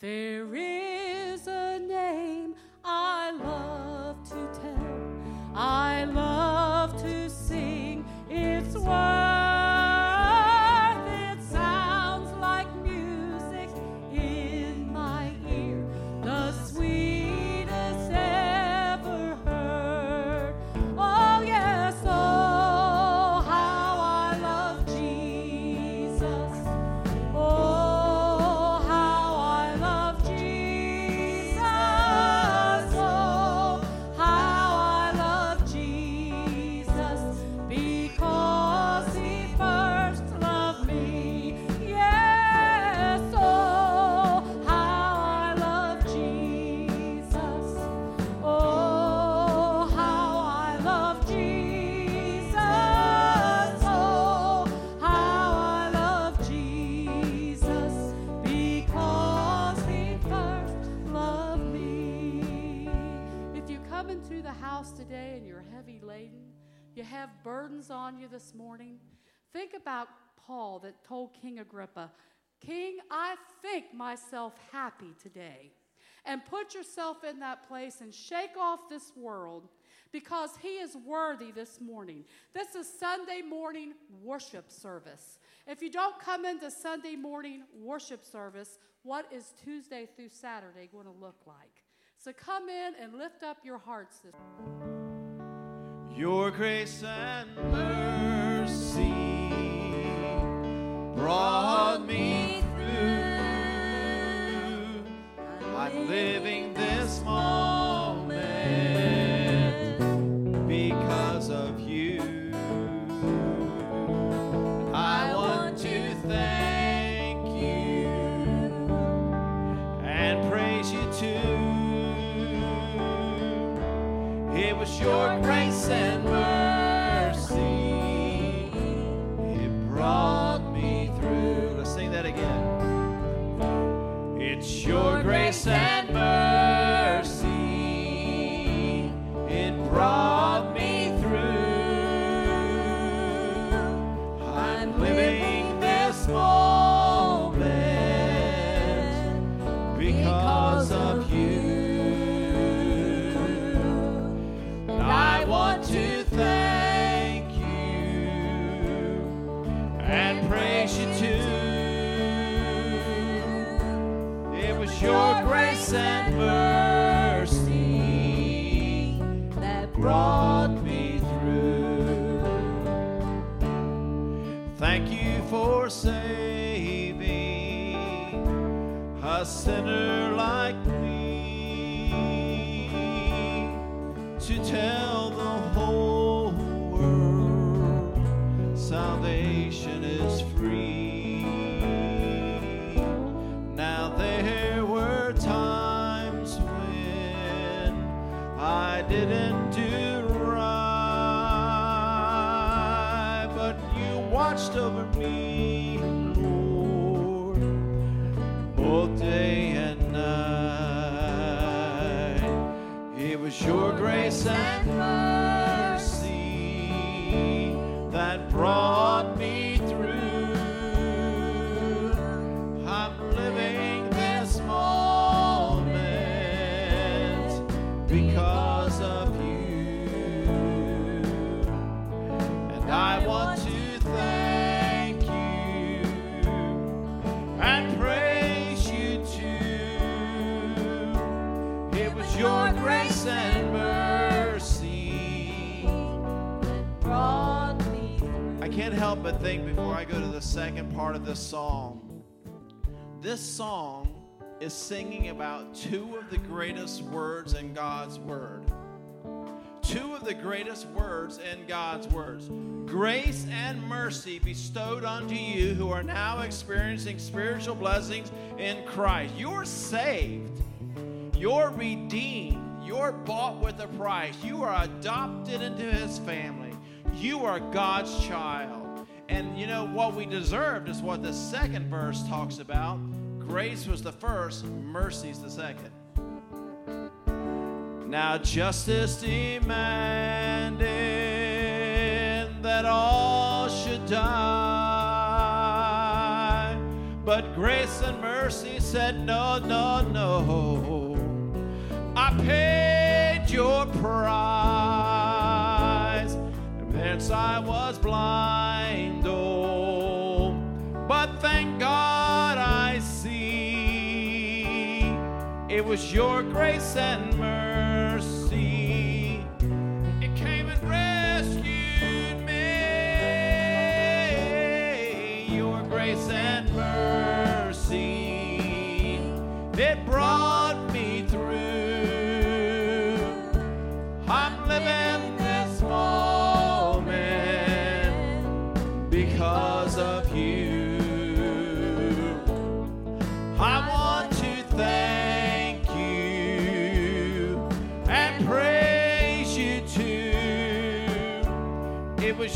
There is a name I love to tell. I love to sing its. Burdens on you this morning, think about Paul that told King Agrippa, King, I think myself happy today. And put yourself in that place and shake off this world because he is worthy this morning. This is Sunday morning worship service. If you don't come into Sunday morning worship service, what is Tuesday through Saturday going to look like? So come in and lift up your hearts this Your grace and mercy brought me through. I'm living this moment was your grace and for saving a sinner like me to tell second part of this song. This song is singing about two of the greatest words in God's Word. Two of the greatest words in God's words. Grace and mercy bestowed unto you who are now experiencing spiritual blessings in Christ. You're saved. You're redeemed. You're bought with a price. You are adopted into his family. You are God's child. And you know what we deserved is what the second verse talks about. Grace was the first, mercy's the second. Now justice demanded that all should die, but grace and mercy said, No, no, no. I paid your price. Thence I was blind, oh. But thank God I see it was your grace and mercy.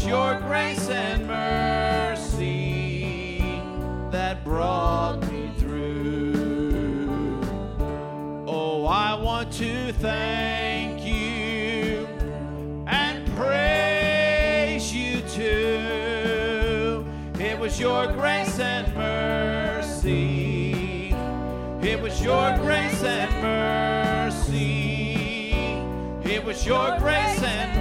Your grace and mercy that brought me through. Oh, I want to thank you and praise you too. It was your grace and mercy. It was your grace and mercy. It was your grace and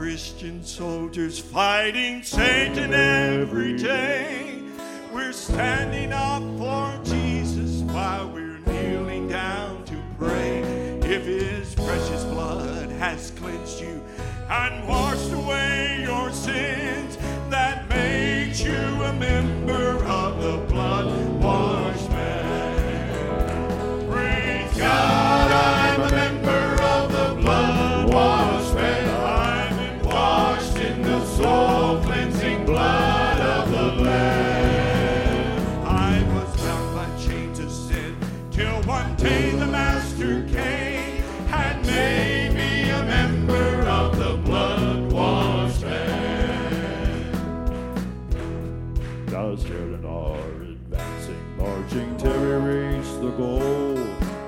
Christian soldiers fighting Satan every day. We're standing up for Jesus while we're kneeling down to pray. If his precious blood has cleansed you and washed away your sins,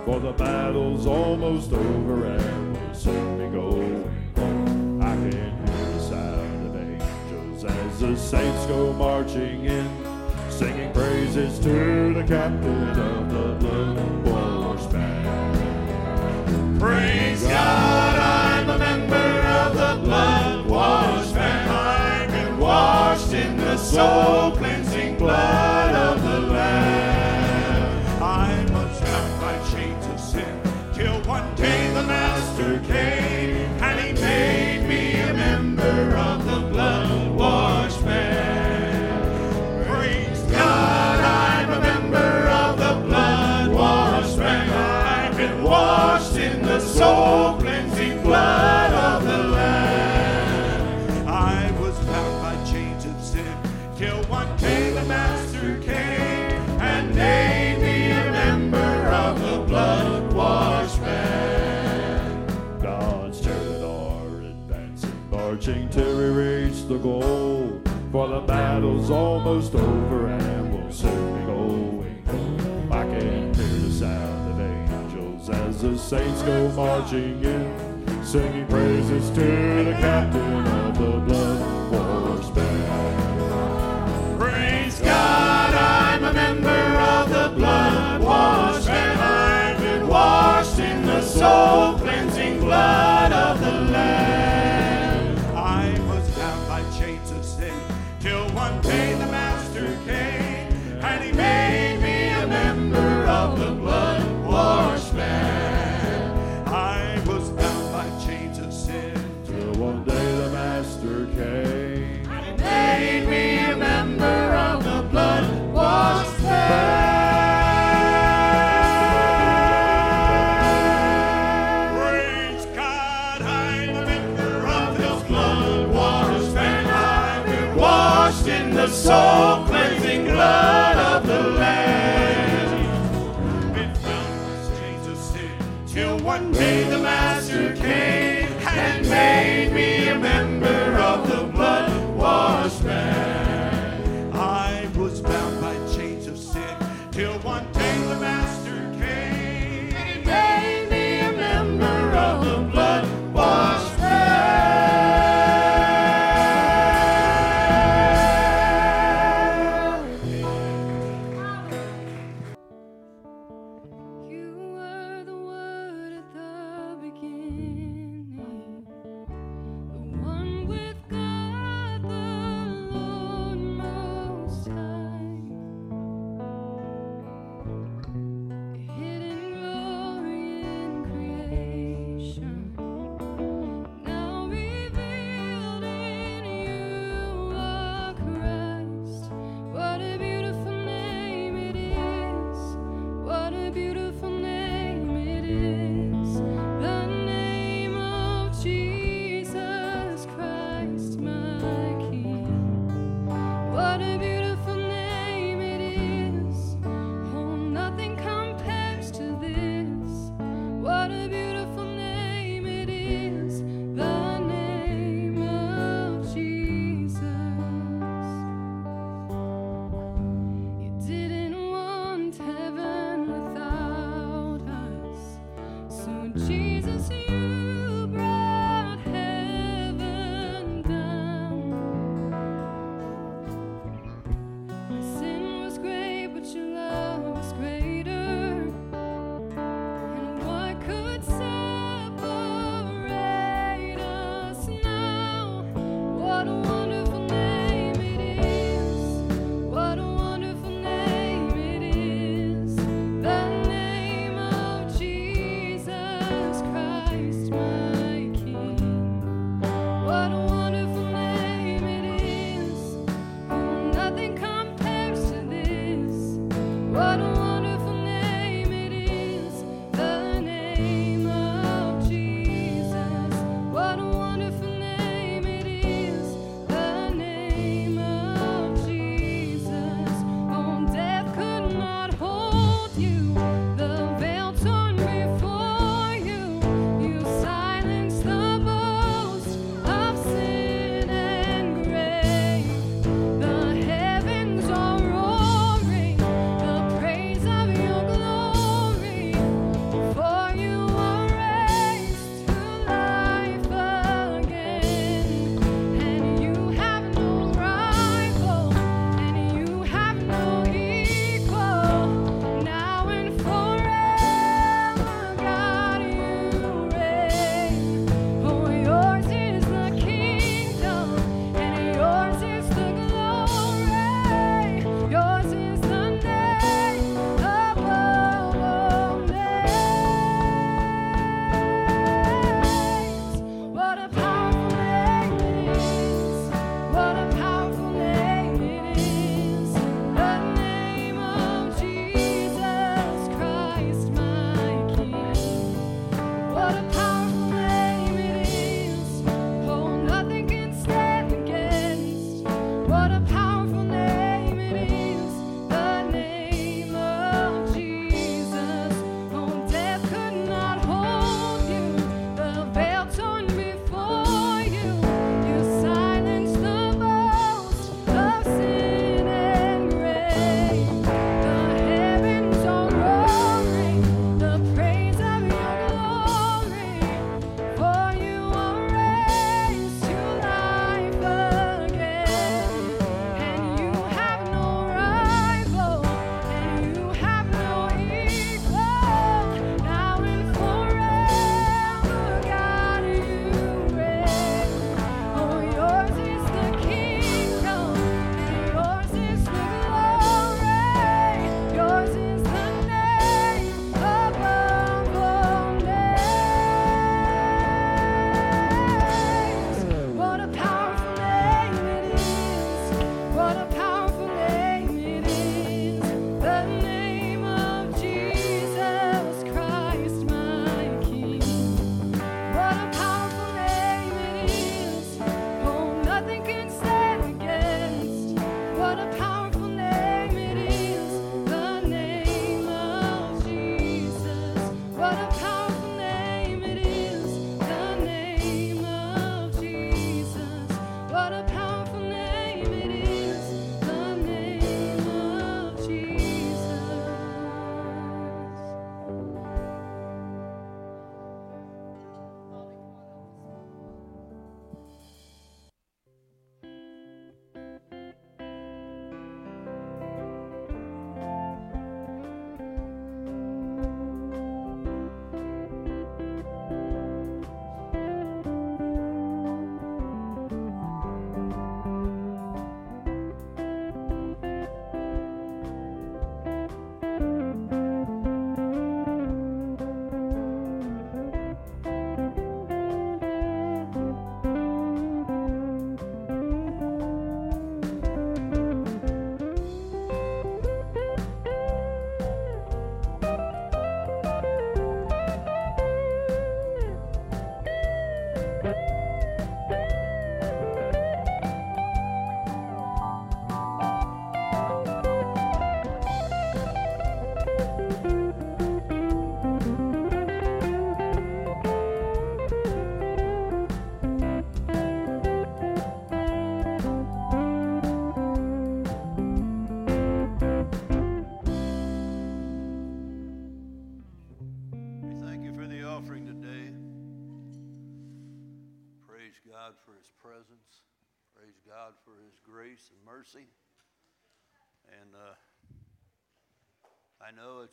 For the battle's almost over and we'll soon be going home. I can hear the sound of angels as the saints go marching in, singing praises to the captain of the blood washed band. Praise God, I'm a member of the blood washed man. I've been washed in the soul cleansing blood soul cleansing blood of the Lamb. I was bound by chains of sin till one day the Master came and made me a member of the blood washed man. God's children are advancing, marching we reach the goal. For the battle's almost over and we'll soon be the saints go marching in, singing praises to the captain of the blood washed day the Master came and made me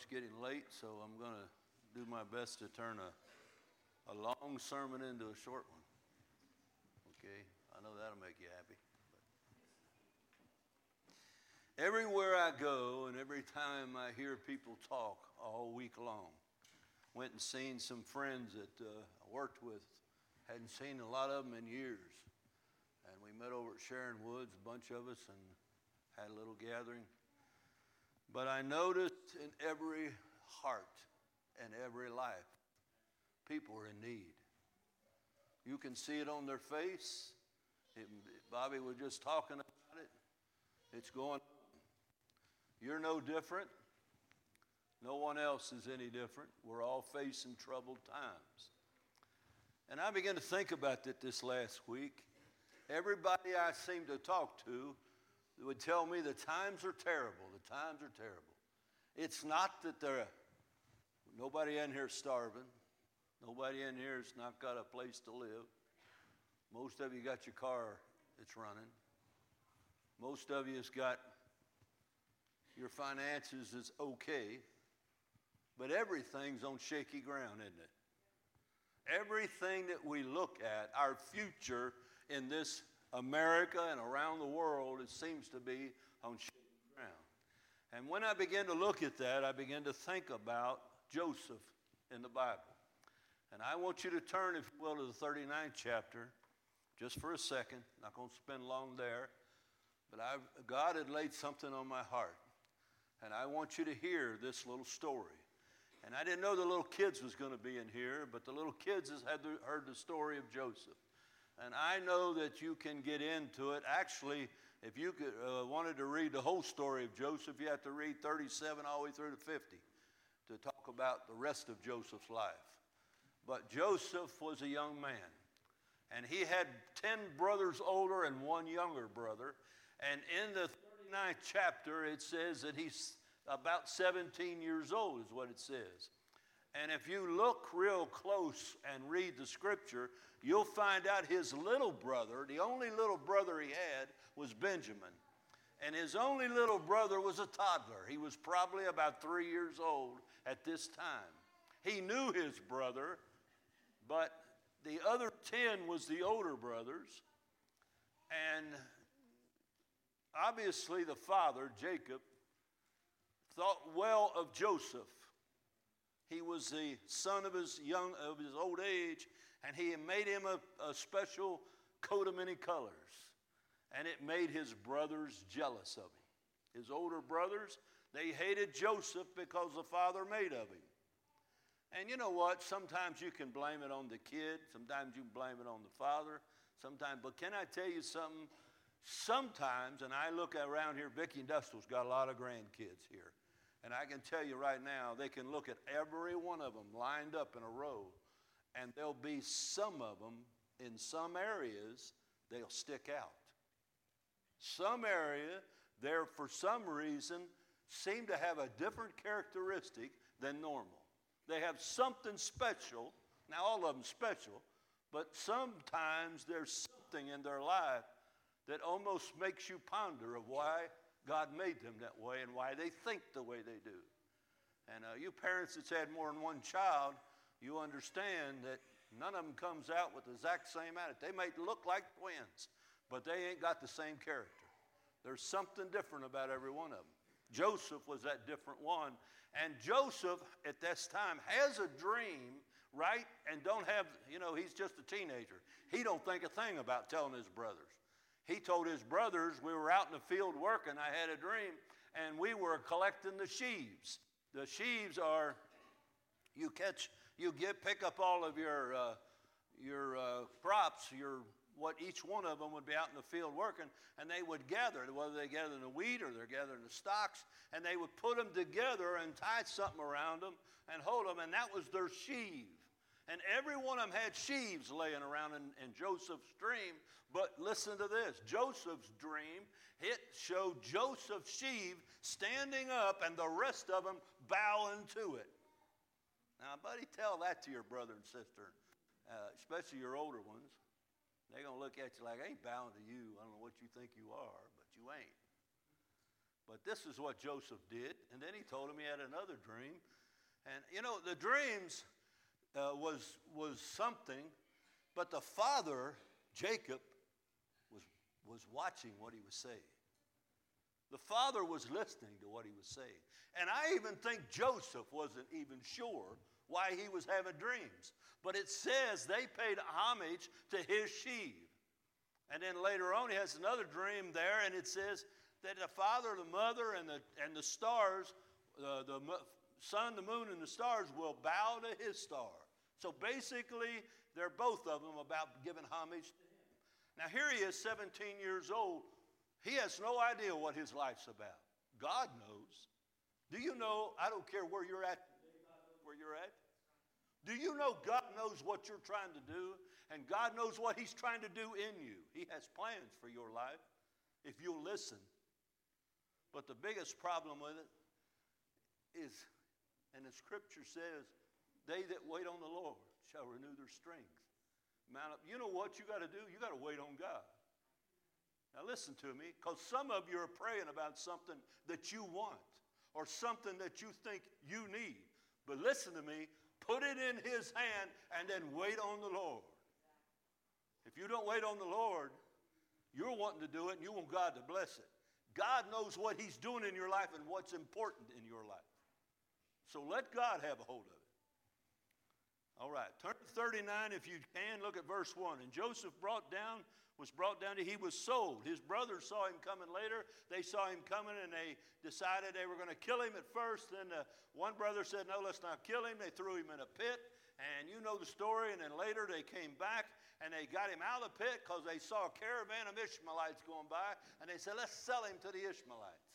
getting late, so I'm going to do my best to turn a, a long sermon into a short one. Okay? I know that'll make you happy. But everywhere I go and every time I hear people talk all week long, went and seen some friends that uh, I worked with Hadn't seen a lot of them in years. And we met over at Sharon Woods, a bunch of us, and had a little gathering. But I noticed in every heart and every life, people are in need. You can see it on their face. It, Bobby was just talking about it. It's going. You're no different. No one else is any different. We're all facing troubled times. And I began to think about that this last week. Everybody I seemed to talk to would tell me the times are terrible. Times are terrible. It's not that they're, nobody in here is starving. Nobody in here has not got a place to live. Most of you got your car that's running. Most of you has got your finances is okay. But everything's on shaky ground, isn't it? Everything that we look at, our future in this America and around the world, it seems to be on shaky. And when I began to look at that, I began to think about Joseph in the Bible. And I want you to turn, if you will, to the 39th chapter, just for a second. Not going to spend long there. But I've, God had laid something on my heart. And I want you to hear this little story. And I didn't know the little kids was going to be in here, but the little kids has had the, heard the story of Joseph. And I know that you can get into it. Actually, if you could, uh, wanted to read the whole story of Joseph, you have to read 37 all the way through to 50 to talk about the rest of Joseph's life. But Joseph was a young man, and he had 10 brothers older and one younger brother. And in the 39th chapter, it says that he's about 17 years old, is what it says. And if you look real close and read the scripture, you'll find out his little brother, the only little brother he had, was Benjamin. And his only little brother was a toddler. He was probably about three years old at this time. He knew his brother, but the other 10 was the older brothers. And obviously, the father, Jacob, thought well of Joseph. He was the son of his young of his old age, and he made him a, a special coat of many colors. And it made his brothers jealous of him. His older brothers, they hated Joseph because the father made of him. And you know what? Sometimes you can blame it on the kid, sometimes you blame it on the father, sometimes. But can I tell you something? Sometimes, and I look around here, Vicky and Dustel's got a lot of grandkids here. And I can tell you right now, they can look at every one of them lined up in a row, and there'll be some of them in some areas, they'll stick out. Some area, there for some reason, seem to have a different characteristic than normal. They have something special. Now, all of them special, but sometimes there's something in their life that almost makes you ponder of why God made them that way and why they think the way they do. And uh, you parents that's had more than one child, you understand that none of them comes out with the exact same attitude. They may look like twins, but they ain't got the same character. There's something different about every one of them. Joseph was that different one. And Joseph, at this time, has a dream, right? And don't have, you know, he's just a teenager. He don't think a thing about telling his brothers he told his brothers, we were out in the field working, I had a dream, and we were collecting the sheaves. The sheaves are, you catch, you get, pick up all of your, uh, your uh, crops, your, what each one of them would be out in the field working, and they would gather, whether they gather the wheat or they're gathering the stocks, and they would put them together and tie something around them and hold them, and that was their sheave. And every one of them had sheaves laying around in, in Joseph's dream. But listen to this Joseph's dream, it showed Joseph's sheave standing up and the rest of them bowing to it. Now, buddy, tell that to your brother and sister, uh, especially your older ones. They're going to look at you like, I ain't bowing to you. I don't know what you think you are, but you ain't. But this is what Joseph did. And then he told him he had another dream. And, you know, the dreams uh, was, was something, but the father, Jacob, was, was watching what he was saying. The father was listening to what he was saying. And I even think Joseph wasn't even sure why he was having dreams. But it says they paid homage to his sheave. And then later on, he has another dream there, and it says that the father, the mother, and the, and the stars, uh, the sun, the moon, and the stars will bow to his star. So basically, they're both of them about giving homage. Now, here he is, 17 years old, he has no idea what his life's about. God knows. Do you know? I don't care where you're at, where you're at. Do you know God knows what you're trying to do? And God knows what He's trying to do in you. He has plans for your life if you'll listen. But the biggest problem with it is, and the scripture says, they that wait on the Lord shall renew their strength. Mount up. You know what you got to do? You got to wait on God. Now, listen to me, because some of you are praying about something that you want or something that you think you need. But listen to me, put it in His hand and then wait on the Lord. If you don't wait on the Lord, you're wanting to do it and you want God to bless it. God knows what He's doing in your life and what's important in your life. So let God have a hold of it. All right, turn to 39 if you can. Look at verse 1. And Joseph brought down was brought down to he was sold. His brothers saw him coming later. They saw him coming and they decided they were going to kill him at first. Then uh, one brother said, No, let's not kill him. They threw him in a pit. And you know the story. And then later they came back and they got him out of the pit because they saw a caravan of Ishmaelites going by. And they said, Let's sell him to the Ishmaelites.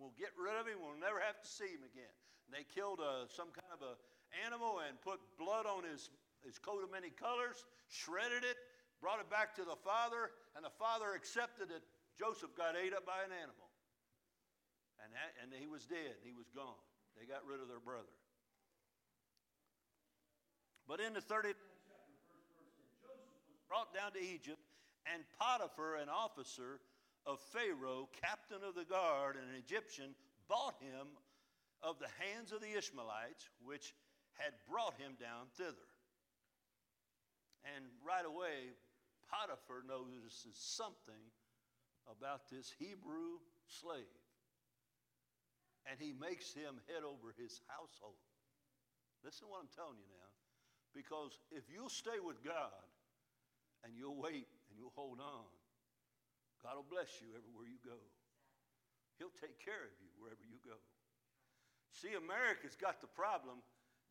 We'll get rid of him. We'll never have to see him again. And they killed uh, some kind of a animal and put blood on his, his coat of many colors, shredded it, brought it back to the father, and the father accepted it. Joseph got ate up by an animal. And, that, and he was dead. He was gone. They got rid of their brother. But in the 30th chapter, first verse, Joseph was brought down to Egypt, and Potiphar, an officer of Pharaoh, captain of the guard, and an Egyptian, bought him of the hands of the Ishmaelites, which had brought him down thither. And right away, Potiphar notices something about this Hebrew slave. And he makes him head over his household. Listen to what I'm telling you now. Because if you'll stay with God and you'll wait and you'll hold on, God will bless you everywhere you go. He'll take care of you wherever you go. See, America's got the problem.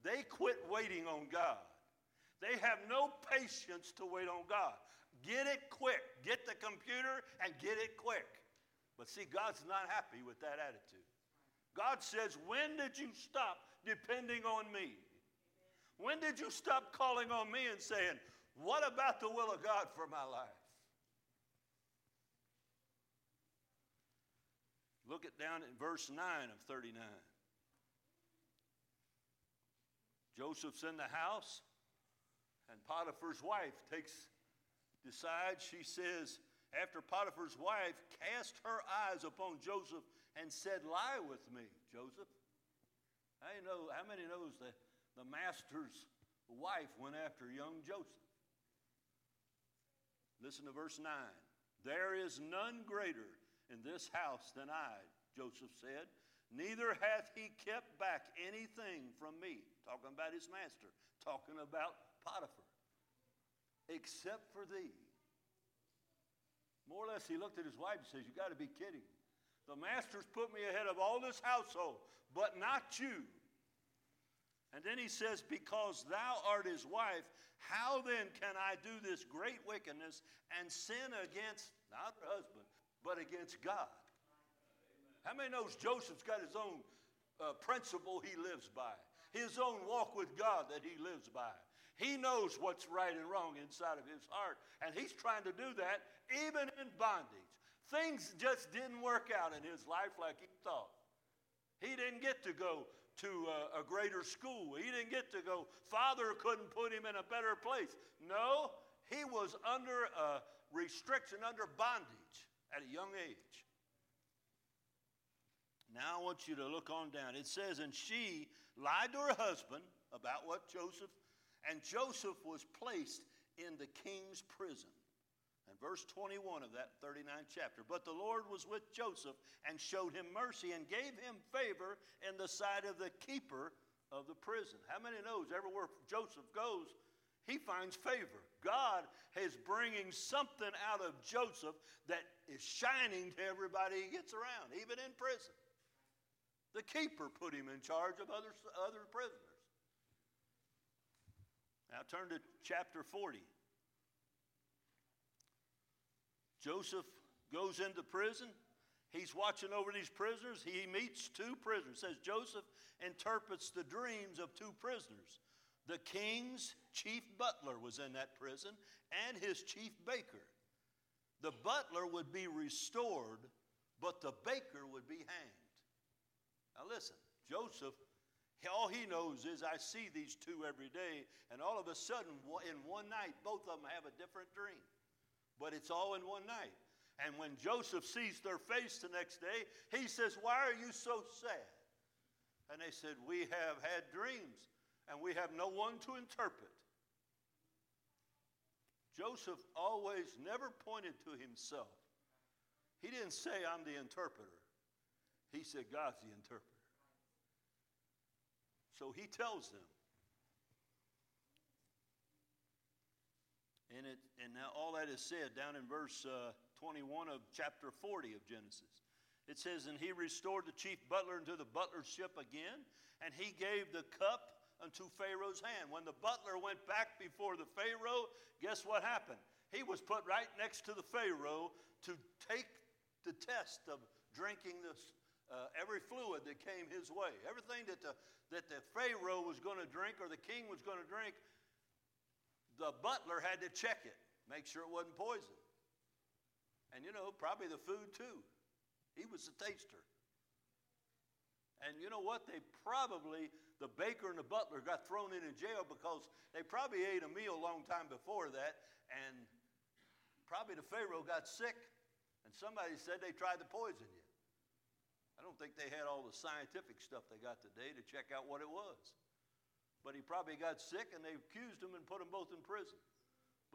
They quit waiting on God. They have no patience to wait on God. Get it quick. Get the computer and get it quick. But see, God's not happy with that attitude. God says, When did you stop depending on me? When did you stop calling on me and saying, What about the will of God for my life? Look at down at verse 9 of 39. Joseph's in the house, and Potiphar's wife takes decides, she says, after Potiphar's wife cast her eyes upon Joseph and said, Lie with me, Joseph. I know how many knows that the master's wife went after young Joseph. Listen to verse 9. There is none greater in this house than I, Joseph said. Neither hath he kept back anything from me. Talking about his master, talking about Potiphar except for thee. More or less, he looked at his wife and says, You got to be kidding. The master's put me ahead of all this household, but not you. And then he says, Because thou art his wife, how then can I do this great wickedness and sin against not her husband, but against God? How many knows Joseph's got his own uh, principle he lives by, his own walk with God that he lives by? He knows what's right and wrong inside of his heart, and he's trying to do that even in bondage. Things just didn't work out in his life like he thought. He didn't get to go to a, a greater school. He didn't get to go. Father couldn't put him in a better place. No, he was under a restriction, under bondage at a young age. Now I want you to look on down. It says, And she lied to her husband about what Joseph, and Joseph was placed in the king's prison. And verse 21 of that 39th chapter. But the Lord was with Joseph and showed him mercy and gave him favor in the sight of the keeper of the prison. How many knows everywhere Joseph goes, he finds favor. God is bringing something out of Joseph that is shining to everybody he gets around, even in prison. The keeper put him in charge of other, other prisoners. Now turn to chapter 40. Joseph goes into prison. He's watching over these prisoners. He meets two prisoners. It says Joseph interprets the dreams of two prisoners. The king's chief butler was in that prison and his chief baker. The butler would be restored, but the baker would be hanged. Now, listen, Joseph, all he knows is I see these two every day, and all of a sudden, in one night, both of them have a different dream. But it's all in one night. And when Joseph sees their face the next day, he says, Why are you so sad? And they said, We have had dreams, and we have no one to interpret. Joseph always never pointed to himself. He didn't say, I'm the interpreter. He said, God's the interpreter. So he tells them. And, it, and now all that is said down in verse uh, 21 of chapter 40 of Genesis. It says, And he restored the chief butler into the butlership again, and he gave the cup unto Pharaoh's hand. When the butler went back before the Pharaoh, guess what happened? He was put right next to the Pharaoh to take the test of drinking this, uh, every fluid that came his way. Everything that the, that the Pharaoh was going to drink or the king was going to drink, the butler had to check it, make sure it wasn't poison. And you know, probably the food too. He was the taster. And you know what? They probably, the baker and the butler got thrown in in jail because they probably ate a meal a long time before that, and probably the Pharaoh got sick, and somebody said they tried to poison you. I don't think they had all the scientific stuff they got today to check out what it was. But he probably got sick and they accused him and put them both in prison.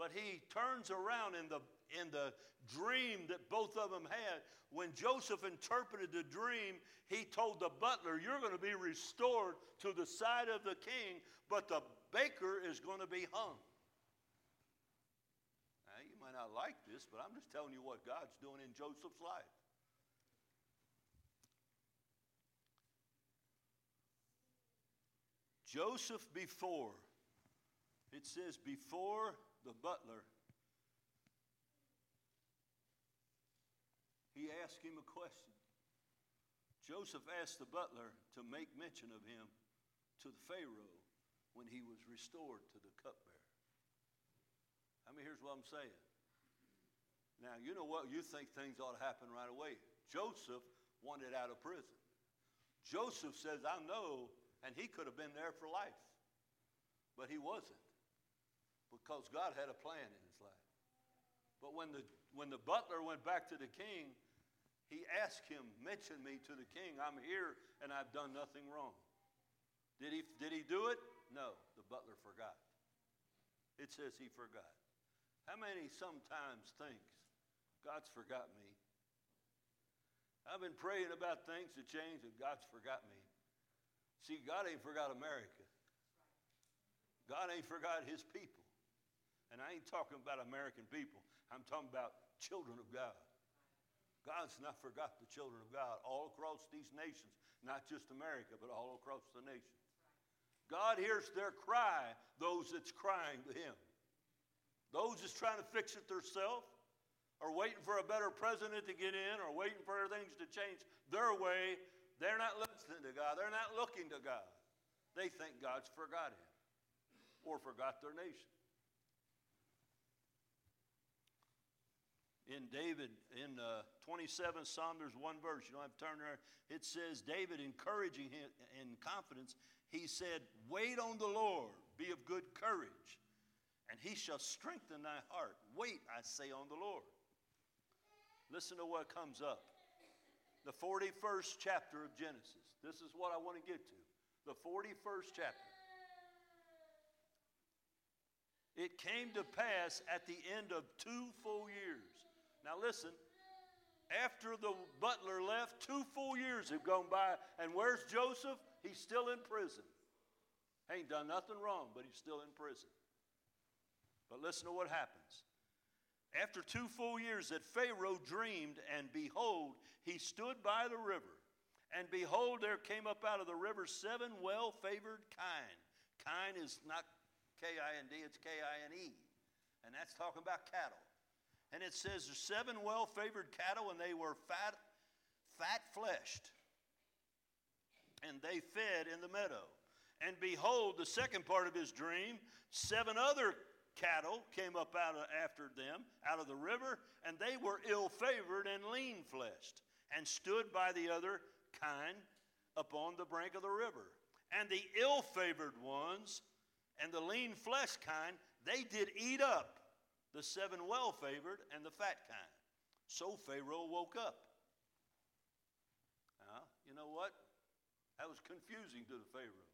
But he turns around in the, in the dream that both of them had. When Joseph interpreted the dream, he told the butler, You're going to be restored to the side of the king, but the baker is going to be hung. Now, you might not like this, but I'm just telling you what God's doing in Joseph's life. Joseph before, it says, before the butler, he asked him a question. Joseph asked the butler to make mention of him to the Pharaoh when he was restored to the cupbearer. I mean, here's what I'm saying. Now, you know what? You think things ought to happen right away. Joseph wanted out of prison. Joseph says, I know and he could have been there for life. But he wasn't because God had a plan in his life. But when the, when the butler went back to the king, he asked him, Mention me to the king. I'm here and I've done nothing wrong. Did he, did he do it? No, the butler forgot. It says he forgot. How many sometimes thinks God's forgot me? I've been praying about things to change and God's forgot me. See, God ain't forgot America. God ain't forgot his people. And I ain't talking about American people. I'm talking about children of God. God's not forgot the children of God all across these nations, not just America, but all across the nation. God hears their cry, those that's crying to him. Those that's trying to fix it themselves, or waiting for a better president to get in, or waiting for things to change their way, they're not listening to God. They're not looking to God. They think God's forgot him or forgot their nation. In David, in uh, 27 Psalm, there's one verse. You don't have to turn there. It says, David encouraging him in confidence, he said, Wait on the Lord, be of good courage, and he shall strengthen thy heart. Wait, I say, on the Lord. Listen to what comes up. The 41st chapter of Genesis. This is what I want to get to. The 41st chapter. It came to pass at the end of two full years. Now listen, after the butler left, two full years have gone by, and where's Joseph? He's still in prison. He Ain't done nothing wrong, but he's still in prison. But listen to what happens. After two full years that Pharaoh dreamed, and behold, he stood by the river. And behold, there came up out of the river seven well favored kine. Kine is not K I N D, it's K I N E. And that's talking about cattle. And it says, seven well favored cattle, and they were fat, fat fleshed. And they fed in the meadow. And behold, the second part of his dream, seven other cattle came up out of, after them out of the river, and they were ill favored and lean fleshed, and stood by the other kind upon the brink of the river. And the ill favored ones and the lean fleshed kind, they did eat up the seven well favored and the fat kind. So Pharaoh woke up. Now, you know what? That was confusing to the Pharaoh.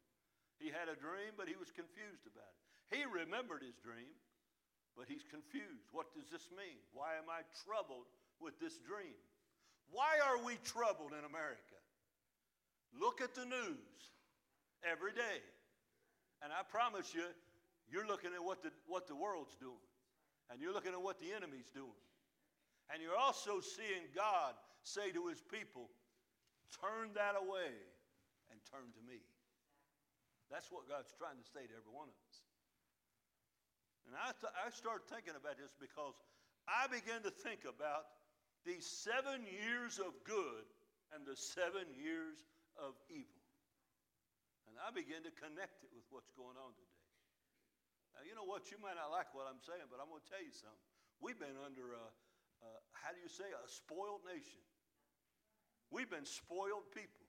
He had a dream, but he was confused about it. He remembered his dream, but he's confused. What does this mean? Why am I troubled with this dream? Why are we troubled in America? Look at the news every day. And I promise you, you're looking at what the, what the world's doing. And you're looking at what the enemy's doing. And you're also seeing God say to his people, turn that away and turn to me. That's what God's trying to say to every one of us. And I, th- I started thinking about this because I began to think about these seven years of good and the seven years of evil. And I began to connect it with what's going on today. Now, you know what? You might not like what I'm saying, but I'm going to tell you something. We've been under a, a how do you say, a spoiled nation. We've been spoiled people.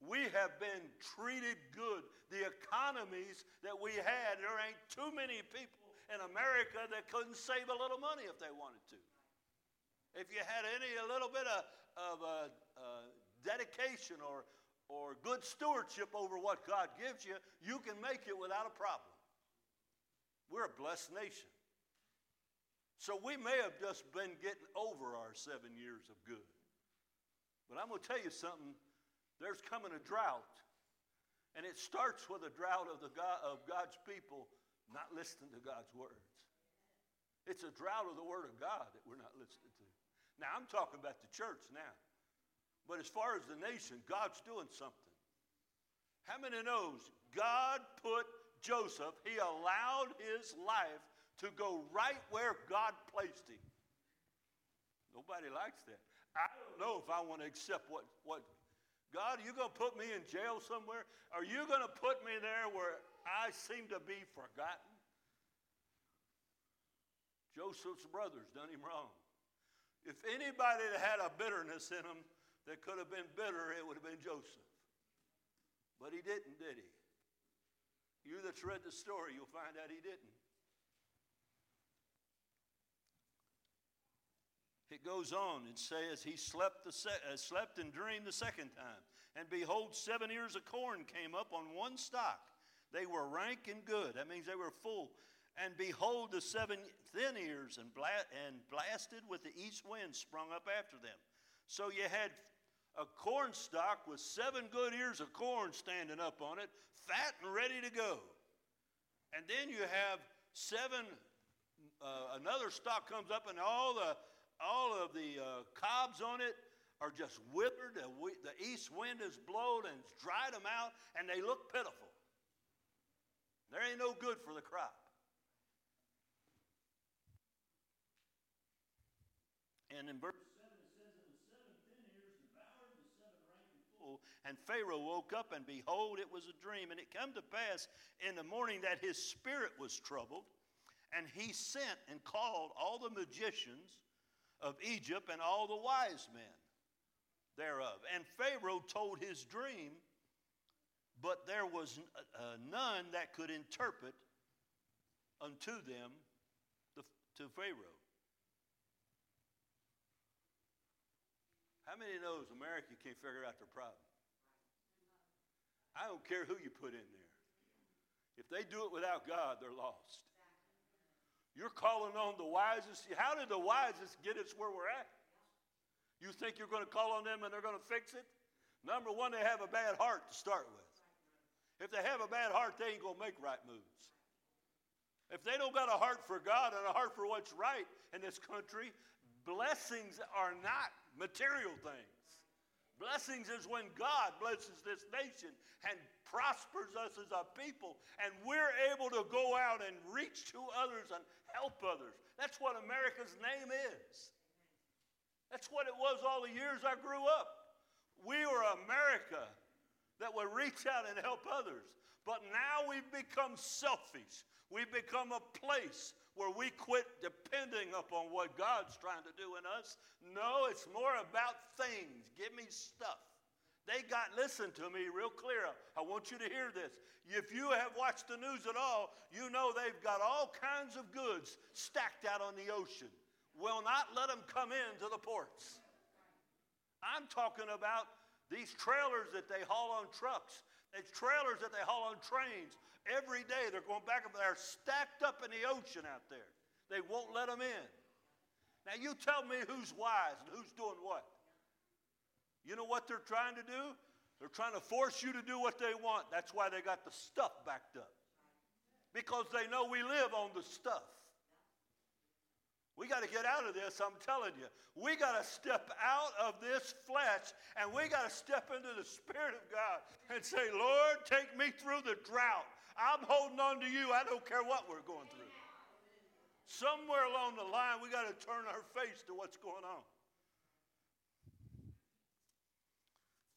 We have been treated good. The economies that we had, there ain't too many people in America that couldn't save a little money if they wanted to. If you had any a little bit of, of uh, uh, dedication or, or good stewardship over what God gives you, you can make it without a problem. We're a blessed nation. So we may have just been getting over our seven years of good. But I'm going to tell you something there's coming a drought. And it starts with a drought of, the God, of God's people not listening to God's words. It's a drought of the Word of God that we're not listening to. Now, I'm talking about the church now. But as far as the nation, God's doing something. How many knows God put Joseph, he allowed his life to go right where God placed him. Nobody likes that. I don't know if I want to accept what, what God, are you going to put me in jail somewhere? Are you going to put me there where I seem to be forgotten? Joseph's brothers done him wrong. If anybody had a bitterness in him that could have been bitter, it would have been Joseph. But he didn't, did he? You that's read the story, you'll find out he didn't. It goes on and says, He slept, the se- uh, slept and dreamed the second time. And behold, seven ears of corn came up on one stalk. They were rank and good. That means they were full. And behold, the seven thin ears and, bla- and blasted with the east wind sprung up after them. So you had a corn stalk with seven good ears of corn standing up on it, fat and ready to go. And then you have seven, uh, another stalk comes up, and all the all of the uh, cobs on it are just withered. The, the east wind has blown and dried them out, and they look pitiful. There ain't no good for the crop. And in verse 7 it says, And the seven thin ears devoured the seven rank and Pharaoh woke up, and behold, it was a dream. And it come to pass in the morning that his spirit was troubled, and he sent and called all the magicians of Egypt and all the wise men thereof. And Pharaoh told his dream, but there was uh, none that could interpret unto them the, to Pharaoh. How many knows America can't figure out their problem? I don't care who you put in there. If they do it without God, they're lost. You're calling on the wisest. How did the wisest get us where we're at? You think you're going to call on them and they're going to fix it? Number one, they have a bad heart to start with. If they have a bad heart, they ain't going to make right moves. If they don't got a heart for God and a heart for what's right in this country, blessings are not material things. Blessings is when God blesses this nation and prospers us as a people, and we're able to go out and reach to others and help others. That's what America's name is. That's what it was all the years I grew up. We were America that would reach out and help others. But now we've become selfish. We've become a place where we quit depending upon what God's trying to do in us. No, it's more about things. Give me stuff. They got, listen to me real clear. I want you to hear this. If you have watched the news at all, you know they've got all kinds of goods stacked out on the ocean. Will not let them come into the ports. I'm talking about these trailers that they haul on trucks, these trailers that they haul on trains. Every day they're going back up. They're stacked up in the ocean out there. They won't let them in. Now you tell me who's wise and who's doing what. You know what they're trying to do? They're trying to force you to do what they want. That's why they got the stuff backed up. Because they know we live on the stuff. We got to get out of this, I'm telling you. We got to step out of this flesh and we got to step into the Spirit of God and say, Lord, take me through the drought. I'm holding on to you. I don't care what we're going through. Somewhere along the line, we got to turn our face to what's going on.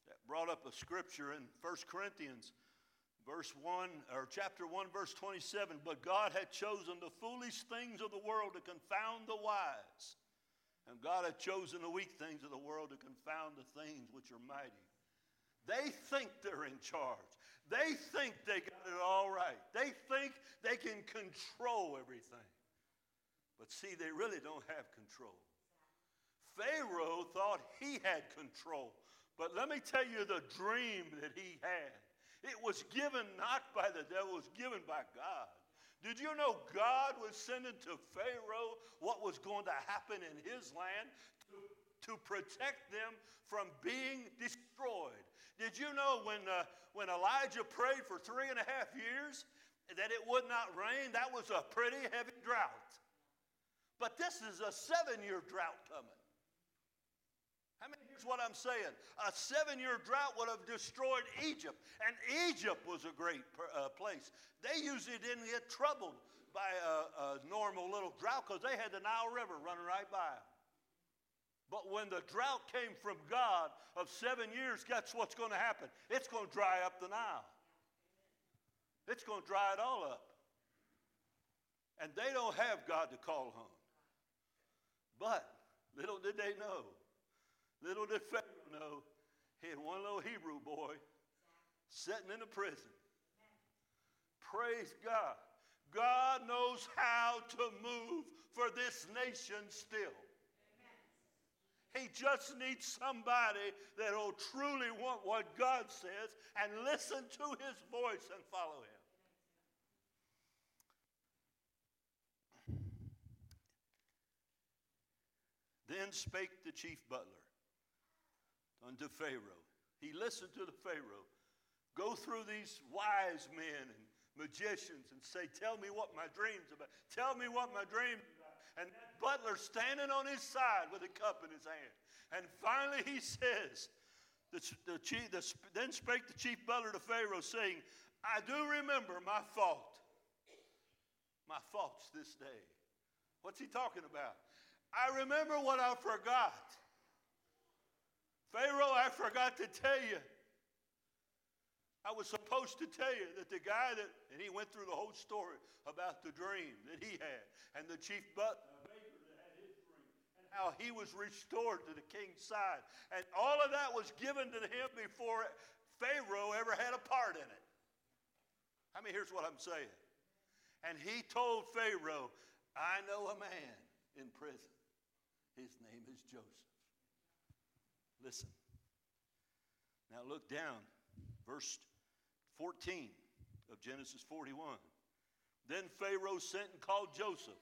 That brought up a scripture in 1 Corinthians verse 1 or chapter 1 verse 27 but god had chosen the foolish things of the world to confound the wise. And god had chosen the weak things of the world to confound the things which are mighty. They think they're in charge. They think they got it all right. They think they can control everything. But see they really don't have control. Pharaoh thought he had control. But let me tell you the dream that he had it was given not by the devil, it was given by God. Did you know God was sending to Pharaoh what was going to happen in his land to, to protect them from being destroyed? Did you know when, uh, when Elijah prayed for three and a half years that it would not rain? That was a pretty heavy drought. But this is a seven year drought coming. What I'm saying? A seven year drought would have destroyed Egypt, and Egypt was a great uh, place. They usually didn't get troubled by a, a normal little drought because they had the Nile River running right by them. But when the drought came from God of seven years, guess what's going to happen? It's going to dry up the Nile. It's going to dry it all up. And they don't have God to call on. But little did they know Little did Pharaoh know he had one little Hebrew boy sitting in a prison. Praise God. God knows how to move for this nation still. He just needs somebody that will truly want what God says and listen to his voice and follow him. Then spake the chief butler unto Pharaoh. He listened to the Pharaoh go through these wise men and magicians and say, Tell me what my dream's about. Tell me what my dream. And butler standing on his side with a cup in his hand. And finally he says, the, the chief, the, Then spake the chief butler to Pharaoh, saying, I do remember my fault. My faults this day. What's he talking about? I remember what I forgot. Pharaoh, I forgot to tell you. I was supposed to tell you that the guy that, and he went through the whole story about the dream that he had, and the chief butler, baker that had his dream, and how he was restored to the king's side. And all of that was given to him before Pharaoh ever had a part in it. I mean, here's what I'm saying. And he told Pharaoh, I know a man in prison. His name is Joseph. Listen. Now look down, verse 14 of Genesis 41. Then Pharaoh sent and called Joseph,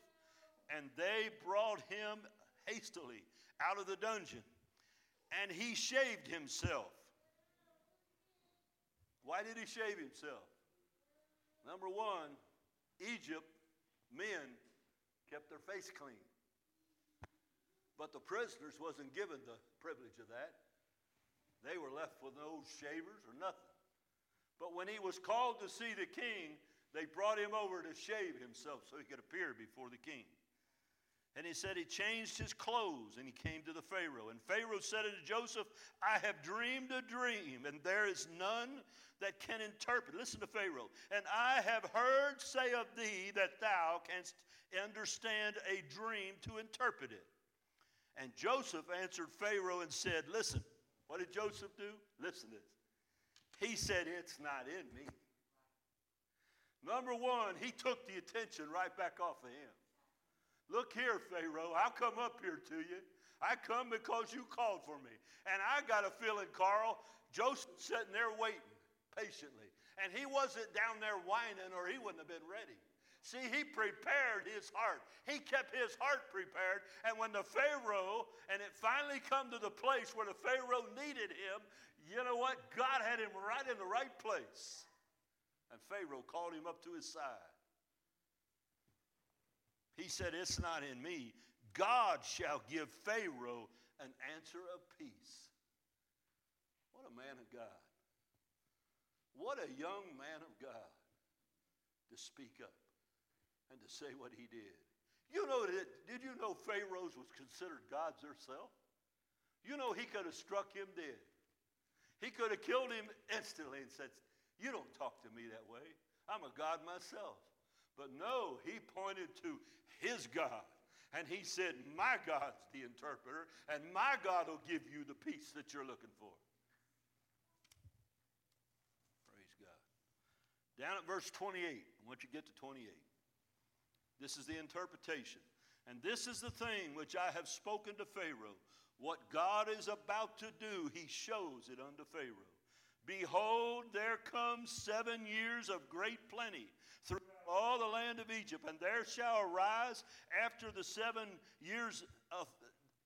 and they brought him hastily out of the dungeon, and he shaved himself. Why did he shave himself? Number one, Egypt men kept their face clean. But the prisoners wasn't given the privilege of that. They were left with no shavers or nothing. But when he was called to see the king, they brought him over to shave himself so he could appear before the king. And he said he changed his clothes and he came to the Pharaoh. And Pharaoh said unto Joseph, I have dreamed a dream, and there is none that can interpret. Listen to Pharaoh. And I have heard say of thee that thou canst understand a dream to interpret it. And Joseph answered Pharaoh and said, Listen, what did Joseph do? Listen to this. He said, It's not in me. Number one, he took the attention right back off of him. Look here, Pharaoh, I'll come up here to you. I come because you called for me. And I got a feeling, Carl, Joseph sitting there waiting patiently. And he wasn't down there whining or he wouldn't have been ready. See, he prepared his heart. He kept his heart prepared. And when the Pharaoh, and it finally come to the place where the Pharaoh needed him, you know what? God had him right in the right place. And Pharaoh called him up to his side. He said, It's not in me. God shall give Pharaoh an answer of peace. What a man of God. What a young man of God to speak up and to say what he did. You know that, did you know Pharaoh's was considered gods herself? You know he could have struck him dead. He could have killed him instantly and said, You don't talk to me that way. I'm a God myself. But no, he pointed to his God. And he said, My God's the interpreter, and my God will give you the peace that you're looking for. Praise God. Down at verse 28, once you get to 28, this is the interpretation. And this is the thing which I have spoken to Pharaoh. What God is about to do, he shows it unto Pharaoh. Behold, there comes seven years of great plenty throughout all the land of Egypt, and there shall arise after the seven years of